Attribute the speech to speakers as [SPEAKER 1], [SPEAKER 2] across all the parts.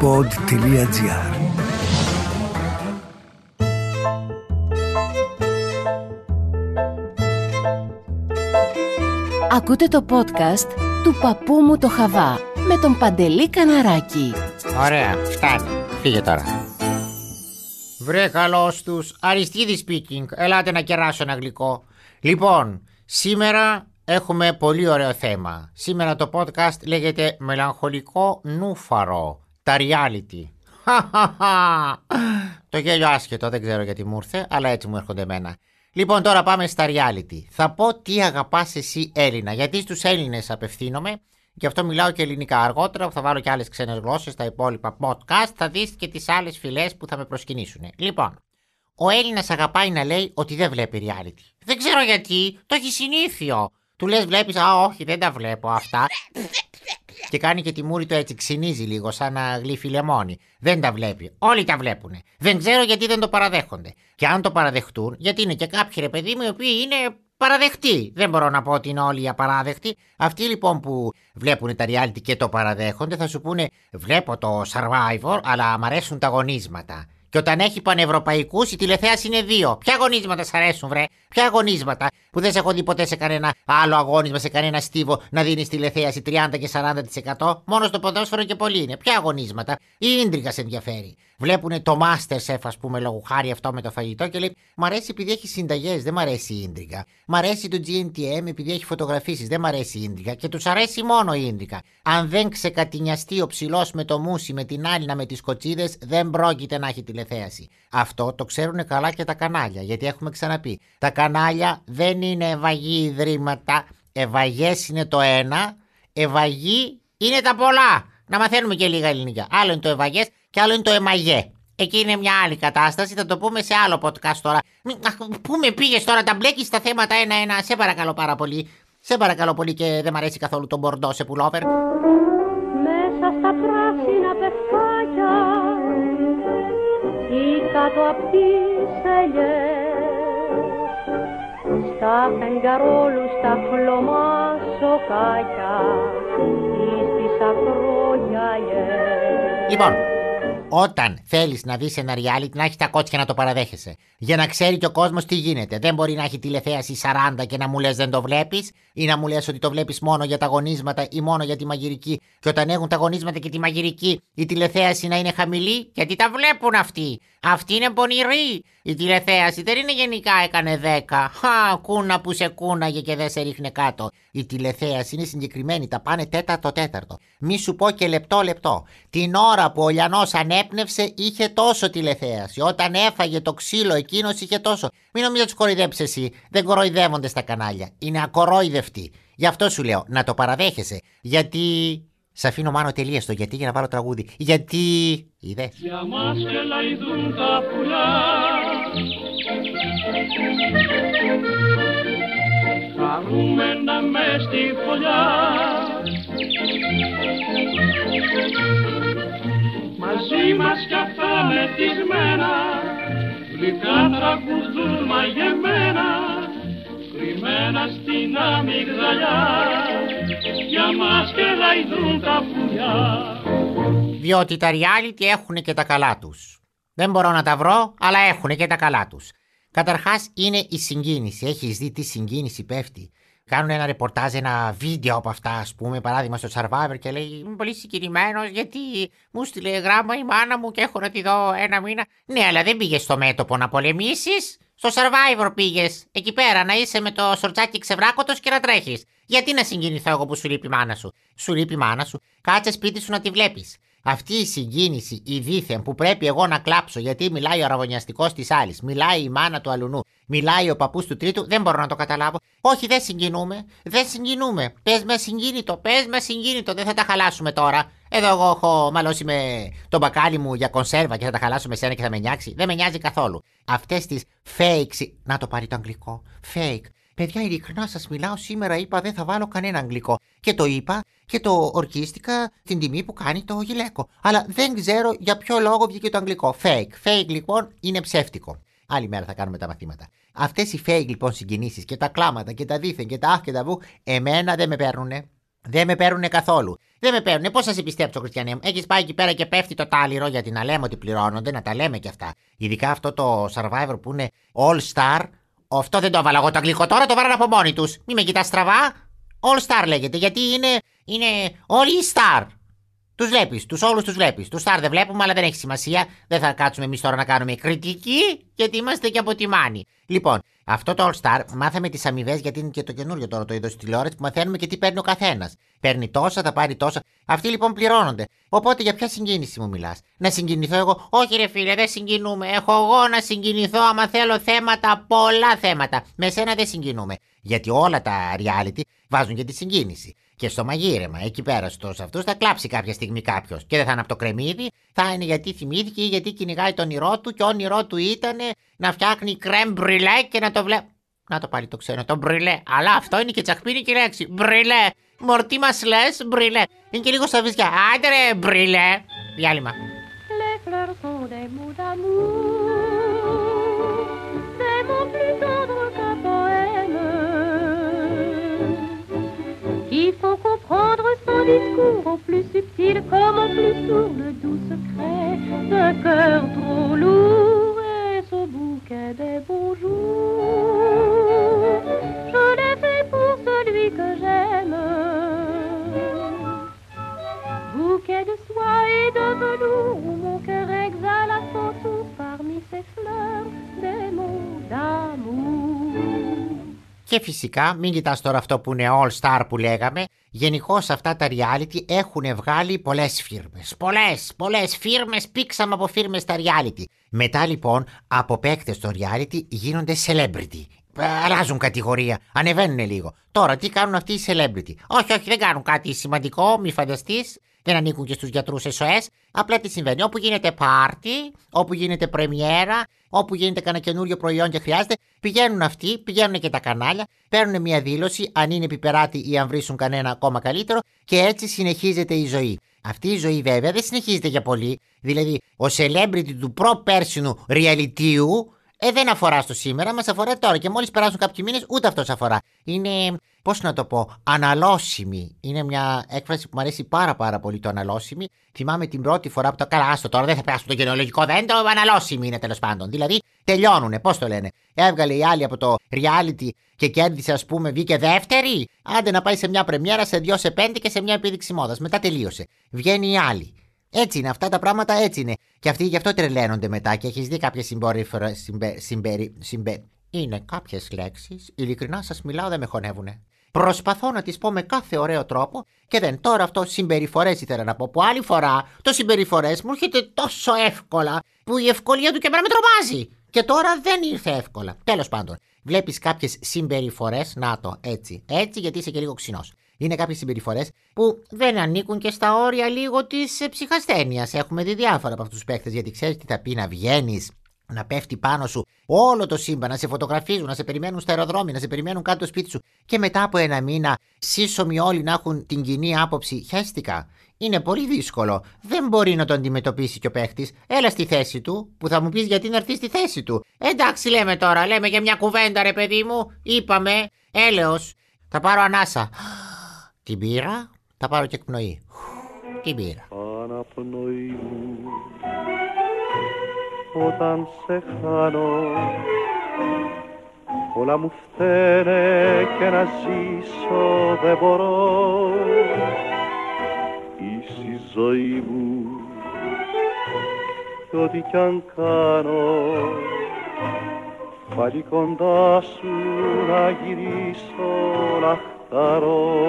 [SPEAKER 1] pod.gr
[SPEAKER 2] Ακούτε το podcast του παππού μου το Χαβά με τον Παντελή Καναράκη.
[SPEAKER 3] Ωραία, φτάνει. Φύγε τώρα. Βρε καλώ τους. Αριστίδης speaking. Ελάτε να κεράσω ένα γλυκό. Λοιπόν, σήμερα έχουμε πολύ ωραίο θέμα. Σήμερα το podcast λέγεται Μελαγχολικό Νούφαρο. Τα reality. το γέλιο άσχετο, δεν ξέρω γιατί μου ήρθε, αλλά έτσι μου έρχονται εμένα. Λοιπόν, τώρα πάμε στα reality. Θα πω τι αγαπάς εσύ Έλληνα, γιατί στους Έλληνες απευθύνομαι. Γι' αυτό μιλάω και ελληνικά. Αργότερα θα βάλω και άλλες ξένες γλώσσες στα υπόλοιπα podcast. Θα δεις και τις άλλες φυλές που θα με προσκυνήσουν. Λοιπόν, ο Έλληνας αγαπάει να λέει ότι δεν βλέπει reality. Δεν ξέρω γιατί, το έχει συνήθιο. Του λες, βλέπεις, Α, όχι, δεν τα βλέπω αυτά. Και κάνει και τη μούρη του έτσι, ξυνίζει λίγο, σαν να γλύφει λεμόνι. Δεν τα βλέπει. Όλοι τα βλέπουν. Δεν ξέρω γιατί δεν το παραδέχονται. Και αν το παραδεχτούν, γιατί είναι και κάποιοι ρε παιδί μου οι οποίοι είναι παραδεχτοί. Δεν μπορώ να πω ότι είναι όλοι απαράδεκτοι. Αυτοί λοιπόν που βλέπουν τα reality και το παραδέχονται θα σου πούνε Βλέπω το survivor, αλλά μ' αρέσουν τα αγωνίσματα. Και όταν έχει πανευρωπαϊκούς, η τηλεθέαση είναι δύο. Ποια αγωνίσματα σ' αρέσουν, βρε; Ποια αγωνίσματα; Που δεν σε έχω δει ποτέ σε κανένα άλλο αγώνισμα, σε κανένα στίβο να δίνεις τηλεθέαση 30 και 40%. Μόνος στο ποδόσφαιρο και πολύ είναι. Ποια αγωνίσματα; Η ίντρικα σε ενδιαφέρει. Βλέπουν το Masterchef, ας πούμε, λόγω χάρη αυτό με το φαγητό και λέει Μ' αρέσει επειδή έχει συνταγές, δεν μ' αρέσει η ίντρικα. Μ' αρέσει το GNTM επειδή έχει φωτογραφίσεις, δεν μ' αρέσει η ίντρικα. Και τους αρέσει μόνο η ίντρικα. Αν δεν ξεκατηνιαστεί ο ψηλός με το μουσι με την άλλη με τις κοτσίδες, δεν πρόκειται να έχει τηλεθέαση. Αυτό το ξέρουν καλά και τα κανάλια, γιατί έχουμε ξαναπεί. Τα κανάλια δεν είναι ευαγή ιδρύματα. Ευαγές είναι το ένα, ευαγή είναι τα πολλά. Να μαθαίνουμε και λίγα ελληνικά. Άλλο είναι το ευαγές και άλλο είναι το εμαγέ. Εκεί είναι μια άλλη κατάσταση, θα το πούμε σε άλλο podcast τώρα. Πού με πήγες τώρα, τα μπλέκεις στα θέματα ένα-ένα, σε παρακαλώ πάρα πολύ. Σε παρακαλώ πολύ και δεν μ' αρέσει καθόλου το μπορντό σε πουλόβερ.
[SPEAKER 4] Κάτω απ' τις ελιές. Στα φεγγαρόλου, στα χλωμά σοκάκια ή στις ακρογιαλιές
[SPEAKER 3] Λοιπόν, όταν θέλεις να δεις ένα reality, να έχεις τα κότσια να το παραδέχεσαι. Για να ξέρει και ο κόσμος τι γίνεται. Δεν μπορεί να έχει τηλεθέαση 40 και να μου λες δεν το βλέπεις, ή να μου λες ότι το βλέπεις μόνο για τα αγωνίσματα ή μόνο για τη μαγειρική. Και όταν έχουν τα αγωνίσματα και τη μαγειρική, η τηλεθέαση να είναι χαμηλή, γιατί τα βλέπουν αυτοί. Αυτή είναι πονηρή. Η τηλεθέαση δεν είναι γενικά έκανε 10. Χα, κούνα που σε κούναγε και δεν σε ρίχνε κάτω. Η τηλεθέαση είναι συγκεκριμένη, τα πάνε τέταρτο τέταρτο. Μη σου πω και λεπτό λεπτό. Την ώρα που ο Λιανός ανέπνευσε είχε τόσο τηλεθέαση. Όταν έφαγε το ξύλο εκείνος είχε τόσο. Μην νομίζω τους κοροϊδέψεις εσύ. Δεν κοροϊδεύονται στα κανάλια. Είναι ακορόιδευτοι. Γι' αυτό σου λέω να το παραδέχεσαι. Γιατί. Σ' αφήνω μάνο τελεία στο γιατί για να βάλω τραγούδι; Γιατί. Είδε;
[SPEAKER 5] Για μας και λαϊδούν τα πουλά Χαρούμενα μες στη φωλιά Μαζί μας κι αυτά μεθυσμένα Γλυκά τραγουδούν μαγεμένα Κρυμμένα στην αμυγδαλιά Για μας και λαϊδούν τα πουλιά
[SPEAKER 3] Διότι τα reality έχουν και τα καλά τους. Δεν μπορώ να τα βρω, αλλά έχουν και τα καλά τους. Καταρχάς είναι η συγκίνηση. Έχεις δει τι συγκίνηση πέφτει; Κάνουν ένα ρεπορτάζ, ένα βίντεο από αυτά, ας πούμε, παράδειγμα στο Survivor και λέει Είμαι πολύ συγκινημένος γιατί μου στείλε γράμμα η μάνα μου και έχω να τη δω ένα μήνα. Ναι, αλλά δεν πήγες στο μέτωπο να πολεμήσεις. Στο Survivor πήγες. Εκεί πέρα να είσαι με το σορτσάκι ξεβράκωτος και να τρέχεις. Γιατί να συγκινηθώ εγώ που σου λείπει η μάνα σου; Σου λείπει η μάνα σου. Κάτσε σπίτι σου να τη βλέπεις. Αυτή η συγκίνηση, η δίθεν που πρέπει εγώ να κλάψω γιατί μιλάει ο αραβωνιαστικός της άλλης, μιλάει η μάνα του αλουνού, μιλάει ο παππούς του τρίτου, δεν μπορώ να το καταλάβω. Όχι, δεν συγκινούμε. Δεν συγκινούμε. Πες με συγκίνητο, πες με συγκίνητο, δεν θα τα χαλάσουμε τώρα. Εδώ εγώ έχω μαλώσει με το μπακάλι μου για κονσέρβα και θα τα χαλάσω με σένα και θα με νιάξει. Δεν με νοιάζει καθόλου. Αυτές τις fake. συ- Να το πάρει το αγγλικό. Fake. Παιδιά, ειλικρινά σας μιλάω, σήμερα είπα δεν θα βάλω κανένα αγγλικό. Και το είπα και το ορκίστηκα την τιμή που κάνει το γυλαίκο. Αλλά δεν ξέρω για ποιο λόγο βγήκε το αγγλικό. Fake. Fake λοιπόν είναι ψεύτικο. Άλλη μέρα θα κάνουμε τα μαθήματα. Αυτές οι fake λοιπόν συγκινήσεις και τα κλάματα και τα δίθεν και τα αχ και τα βου, εμένα δεν με παίρνουνε.
[SPEAKER 6] Δεν με παίρνουν καθόλου. Δεν με παίρνουν. Πώς θα σε πιστέψω, Χριστιανέ μου; Έχεις πάει εκεί πέρα και πέφτει το τάλιρο γιατί να λέμε ότι πληρώνονται, να τα λέμε και αυτά. Ειδικά αυτό το survivor που είναι all star. Αυτό δεν το έβαλα εγώ το αγγλικό τώρα, το βάλαν από μόνοι τους. Μη με κοιτάς στραβά. All star λέγεται γιατί είναι, είναι όλοι star. Τους βλέπεις, τους όλους τους βλέπεις. Τους star δεν βλέπουμε, αλλά δεν έχει σημασία. Δεν θα κάτσουμε εμείς τώρα να κάνουμε κριτική, γιατί είμαστε και αποτιμάνοι. Λοιπόν, αυτό το All Star μάθαμε τις αμοιβές, γιατί είναι και το καινούριο τώρα το είδος της τηλεόρασης που μαθαίνουμε και τι παίρνει ο καθένας. Παίρνει τόσα, θα πάρει τόσα. Αυτοί λοιπόν πληρώνονται. Οπότε για ποια συγκίνηση μου μιλάς; Να συγκινηθώ εγώ; Όχι, ρε φίλε, δεν συγκινούμε. Έχω εγώ να συγκινηθώ άμα θέλω θέματα, πολλά θέματα. Με σένα δεν συγκινούμε. Γιατί όλα τα reality βάζουν και τη συγκίνηση. Και στο μαγείρεμα, εκεί πέρα στου αυτούς, θα κλάψει κάποια στιγμή κάποιος. Και δεν θα είναι από το κρεμμύδι, θα είναι γιατί θυμήθηκε ή γιατί κυνηγάει το όνειρό του. Και ο όνειρό του ήταν να φτιάχνει κρέμ μπριλέ και να το βλέπει. Να το πάλι το ξέρω, το μπριλέ. Αλλά αυτό είναι και τσαχπίνικη λέξη. Μπριλέ. Μορτί μας λες, μπριλέ. Είναι και λίγο στα βυζιά. Άντε ρε, μπριλέ. Διάλειμμα.
[SPEAKER 4] Faut comprendre son discours au plus subtil comme au plus sourd le doux secret d'un cœur trop lourd et ce bouquet des beaux jours. Je l'ai fait pour celui que j'aime. Bouquet de soie et de velours
[SPEAKER 6] Και φυσικά, μην κοιτάς τώρα αυτό που είναι All Star που λέγαμε. Γενικώ αυτά τα reality έχουν βγάλει πολλές φίρμες. Πολλές, πολλές φίρμες πήξαμε από φίρμες στα reality. Μετά λοιπόν, από παίκτες στο reality γίνονται celebrity. Ε, Αλλάζουν κατηγορία, ανεβαίνουν λίγο. Τώρα τι κάνουν αυτοί οι celebrity; Όχι, όχι, δεν κάνουν κάτι σημαντικό, μη φανταστείς. Δεν ανήκουν και στους γιατρούς SOS. Απλά τι συμβαίνει. Όπου γίνεται πάρτι, όπου γίνεται πρεμιέρα, όπου γίνεται κανένα καινούριο προϊόν και χρειάζεται, πηγαίνουν αυτοί, πηγαίνουν και τα κανάλια, παίρνουν μια δήλωση, αν είναι επιπεράτη ή αν βρίσουν κανένα ακόμα καλύτερο, και έτσι συνεχίζεται η ζωή. Αυτή η ζωή βέβαια δεν συνεχίζεται για πολύ. Δηλαδή, ο celebrity του προ-πέρσινου ρεαλιτίου ε, δεν αφορά στο σήμερα, μας αφορά τώρα. Και μόλις περάσουν κάποιοι μήνες, ούτε αυτός αφορά. Είναι, πώς να το πω, αναλώσιμη. Είναι μια έκφραση που μου αρέσει πάρα πάρα πολύ το αναλώσιμη. Θυμάμαι την πρώτη φορά που το καλά, άστο τώρα, δεν θα περάσουμε το γενεολογικό δέντρο, αναλώσιμη είναι τέλος πάντων. Δηλαδή, τελειώνουνε, πώς το λένε. Έβγαλε η άλλη από το reality και κέρδισε, ας πούμε, βγήκε δεύτερη. Άντε να πάει σε μια πρεμιέρα, σε δυο σε πέντε και σε μια επίδειξη μόδας. Μετά τελείωσε. Βγαίνει η άλλη. Έτσι είναι, αυτά τα πράγματα έτσι είναι. Και αυτοί γι' αυτό τρελαίνονται μετά και έχεις δει κάποιες συμπεριφορέ. Συμπε, συμπερι, συμπε... Είναι κάποιες λέξεις, ειλικρινά σας μιλάω, δεν με χωνεύουνε. Προσπαθώ να τις πω με κάθε ωραίο τρόπο και δεν. Τώρα αυτό συμπεριφορές ήθελα να πω. Που άλλη φορά το συμπεριφορές μου έρχεται τόσο εύκολα που η ευκολία του και εμένα με τρομάζει. Και τώρα δεν ήρθε εύκολα. Τέλος πάντων, βλέπεις κάποιες συμπεριφορές. Να το, έτσι. Έτσι γιατί είσαι και λίγο ξινός. Είναι κάποιες συμπεριφορές που δεν ανήκουν και στα όρια λίγο της ψυχασθένειας. Έχουμε δει διάφορα από αυτούς τους παίχτε γιατί ξέρεις τι θα πει να βγαίνεις να πέφτει πάνω σου όλο το σύμπαν, να σε φωτογραφίζουν, να σε περιμένουν στα αεροδρόμια, να σε περιμένουν κάτω στο σπίτι σου και μετά από ένα μήνα σύσσωμοι όλοι να έχουν την κοινή άποψη. Χαίστηκα. Είναι πολύ δύσκολο. Δεν μπορεί να το αντιμετωπίσει και ο παίχτης. Έλα στη θέση του, που θα μου πεις γιατί να έρθεις στη θέση του. Εντάξει, λέμε τώρα, λέμε για μια κουβέντα, ρε παιδί μου. Είπαμε, έλεος. Θα πάρω ανάσα. Την πήρα, θα πάρω και εκπνοή. Την πήρα.
[SPEAKER 7] αναπνοή μου όταν σε χάνω όλα μου φταίνε και να ζήσω δεν μπορώ είσαι η ζωή μου και ό,τι κι αν κάνω πάλι κοντά σου να γυρίσω να χαρώ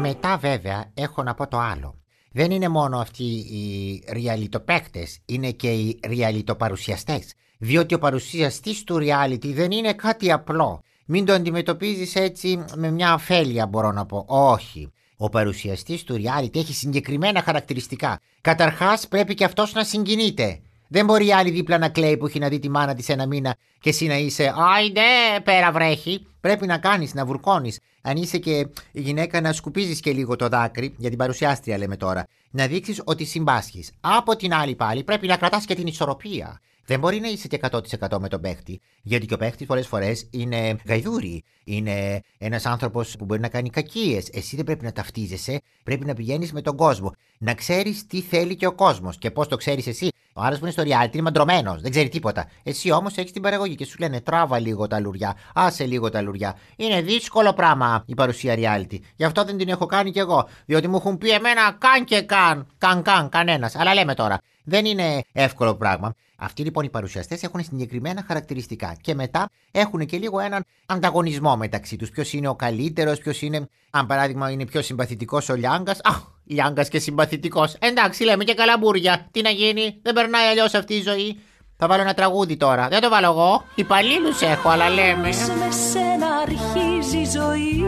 [SPEAKER 6] Μετά βέβαια έχω να πω το άλλο. Δεν είναι μόνο αυτοί οι ριαλιτοπαίκτες, είναι και οι ριαλιτοπαρουσιαστές. Διότι ο παρουσιαστής του reality δεν είναι κάτι απλό. Μην το αντιμετωπίζεις έτσι με μια αφέλεια μπορώ να πω. Όχι. Ο παρουσιαστής του reality έχει συγκεκριμένα χαρακτηριστικά. Καταρχάς πρέπει και αυτός να συγκινείται. Δεν μπορεί η άλλη δίπλα να κλαίει που έχει να δει τη μάνα της ένα μήνα και εσύ να είσαι Άιντε, πέρα βρέχει. Πρέπει να κάνεις, να βουρκώνεις. αν είσαι και γυναίκα, να σκουπίζεις και λίγο το δάκρυ, για την παρουσιάστρια λέμε τώρα. Να δείξεις ότι συμπάσχεις. Από την άλλη πάλι πρέπει να κρατάς και την ισορροπία. Δεν μπορεί να είσαι και 100% με τον παίχτη. Γιατί και ο παίχτης πολλές φορές είναι γαϊδούρι. Είναι ένας άνθρωπος που μπορεί να κάνει κακίες. Εσύ δεν πρέπει να ταυτίζεσαι. Πρέπει να πηγαίνεις με τον κόσμο. Να ξέρεις τι θέλει και ο κόσμος. Και πώς το ξέρεις εσύ. Ο άλλο που είναι στο reality είναι μαντρωμένος. Δεν ξέρει τίποτα. Εσύ όμως έχεις την παραγωγή και σου λένε τράβα λίγο τα λουριά. Άσε λίγο τα λουριά. Είναι δύσκολο πράγμα η παρουσία reality. Γι' αυτό δεν την έχω κάνει κι εγώ. Διότι μου έχουν πει εμένα καν και καν. Καν καν κανένας. Αλλά λέμε τώρα. Δεν είναι εύκολο πράγμα. Αυτοί λοιπόν οι παρουσιαστές έχουν συγκεκριμένα χαρακτηριστικά και μετά έχουν και λίγο έναν ανταγωνισμό μεταξύ τους. Ποιος είναι ο καλύτερος, ποιος είναι, αν παράδειγμα είναι πιο συμπαθητικός ο Λιάγκας. Α, Λιάγκας και συμπαθητικός. Εντάξει, λέμε και καλαμπούρια. Τι να γίνει, δεν περνάει αλλιώς αυτή η ζωή. Θα βάλω ένα τραγούδι τώρα. Δεν το βάλω εγώ. Υπαλλήλους έχω, αλλά λέμε.
[SPEAKER 2] Με σένα αρχίζει η ζωή,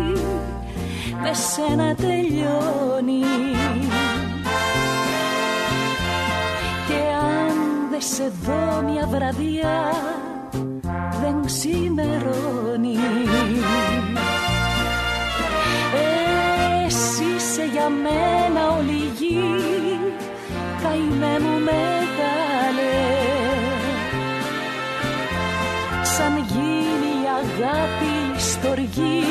[SPEAKER 2] με σένα τελειώνει. Δε σε δω μια βραδιά δεν ξημερώνει. Εσύ είσαι για μένα όλη γη καημέ μου μεγάλε. Σαν γίνει η αγάπη στοργή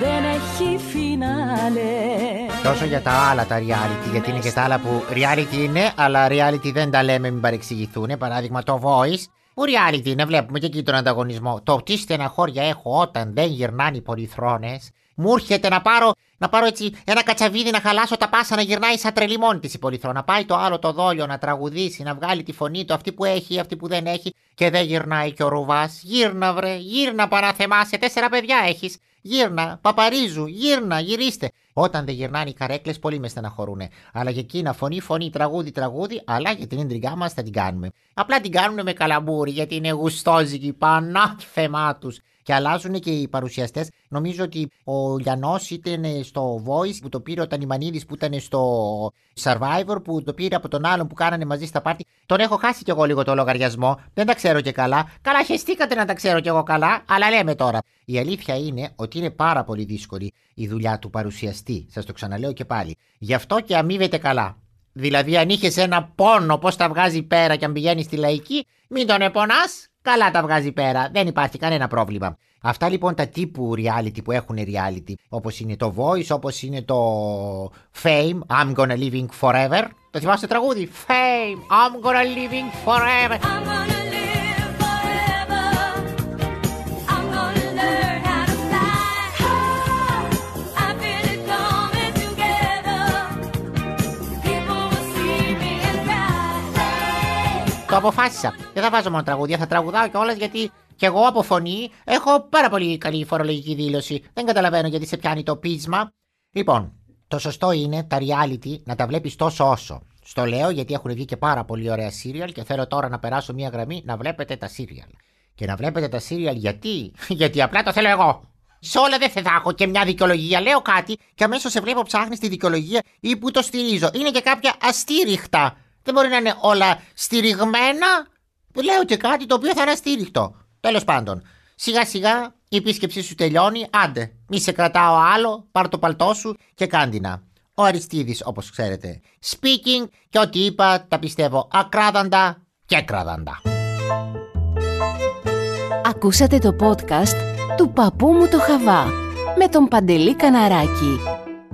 [SPEAKER 2] δεν έχει φινάλε
[SPEAKER 6] Τόσο για τα άλλα τα reality, γιατί είναι και τα άλλα που reality είναι, αλλά reality δεν τα λέμε, μην παρεξηγηθούν. Παράδειγμα το voice, που reality είναι, βλέπουμε και εκεί τον ανταγωνισμό. Το τι στεναχώρια έχω όταν δεν γυρνάνε οι πολυθρόνες. Μου έρχεται να πάρω, να πάρω έτσι ένα κατσαβίδι να χαλάσω τα πάσα να γυρνάει σαν τρελή μόνη της η πολυθρόνα. Να πάει το άλλο το δόλιο να τραγουδήσει, να βγάλει τη φωνή του, αυτή που έχει, αυτή που δεν έχει και δεν γυρνάει και ο ρουβάς. Γύρνα βρε, γύρνα παράθεμά σε τέσσερα παιδιά έχεις. Γύρνα, παπαρίζου, γύρνα, γυρίστε. Όταν δεν γυρνάνε οι καρέκλες, πολύ μες στεναχωρούνε. Αλλά για εκείνα φωνή, φωνή, τραγούδι, τραγούδι, αλλά για την ίντριγά μας θα την κάνουμε. Απλά την κάνουμε με καλαμπούρι, γιατί είναι γουστόζικη, πανάθεμά τους. Και αλλάζουν και οι παρουσιαστές. Νομίζω ότι ο Γιανό ήταν στο Voice που το πήρε ο Τανιμανίδη που ήταν στο Survivor που το πήρε από τον άλλον που κάνανε μαζί στα πάρτι. Τον έχω χάσει κι εγώ λίγο το λογαριασμό. Δεν τα ξέρω και καλά. Καλά, χεστήκατε να τα ξέρω κι εγώ καλά, αλλά λέμε τώρα. Η αλήθεια είναι ότι είναι πάρα πολύ δύσκολη η δουλειά του παρουσιαστή. Σας το ξαναλέω και πάλι. Γι' αυτό και αμείβεται καλά. Δηλαδή, αν είχες ένα πόνο, πώς τα βγάζει πέρα και αν πηγαίνεις στη λαϊκή, μην τον επονά, καλά τα βγάζει πέρα. Δεν υπάρχει κανένα πρόβλημα. Αυτά λοιπόν τα τύπου reality που έχουν reality, όπως είναι το Voice, όπως είναι το Fame, I'm gonna living forever. Το θυμάστε το τραγούδι, Fame, I'm gonna living forever. Το αποφάσισα. Δεν θα βάζω μόνο τραγούδια, θα τραγουδάω κιόλα γιατί κι εγώ από φωνή έχω πάρα πολύ καλή φορολογική δήλωση. Δεν καταλαβαίνω γιατί σε πιάνει το πείσμα. Λοιπόν, το σωστό είναι τα reality να τα βλέπεις τόσο όσο. Στο λέω γιατί έχουν βγει και πάρα πολύ ωραία σύριαλ και θέλω τώρα να περάσω μια γραμμή να βλέπετε τα σύριαλ. Και να βλέπετε τα σύριαλ γιατί, γιατί απλά το θέλω εγώ. Σε όλα δεν θα έχω και μια δικαιολογία. Λέω κάτι και αμέσως σε βλέπω ψάχνεις τη δικαιολογία ή που το στηρίζω. Είναι και κάποια αστήριχτα. Δεν μπορεί να είναι όλα στηριγμένα. Λέω και κάτι το οποίο θα είναι αστήριχτο. Τέλος πάντων, σιγά σιγά η επίσκεψή σου τελειώνει. Άντε, μη σε κρατάω άλλο, πάρ το παλτό σου και κάντινα. Ο Αριστίδης όπως ξέρετε. Speaking και ό,τι είπα τα πιστεύω ακράδαντα και κραδαντα.
[SPEAKER 8] Ακούσατε το podcast του παππού μου το Χαβά με τον Παντελή Καναράκη.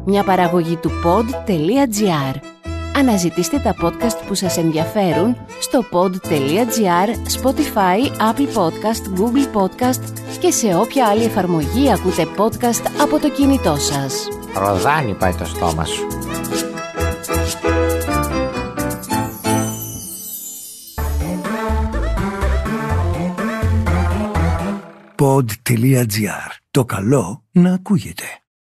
[SPEAKER 8] Μια παραγωγή του pod.gr Αναζητήστε τα podcast που σας ενδιαφέρουν στο pod.gr, Spotify, Apple Podcast, Google Podcast και σε όποια άλλη εφαρμογή ακούτε podcast από το κινητό σας.
[SPEAKER 6] Ροδάνι πάει το στόμα σου.
[SPEAKER 1] Pod.gr. Το καλό να ακούγεται.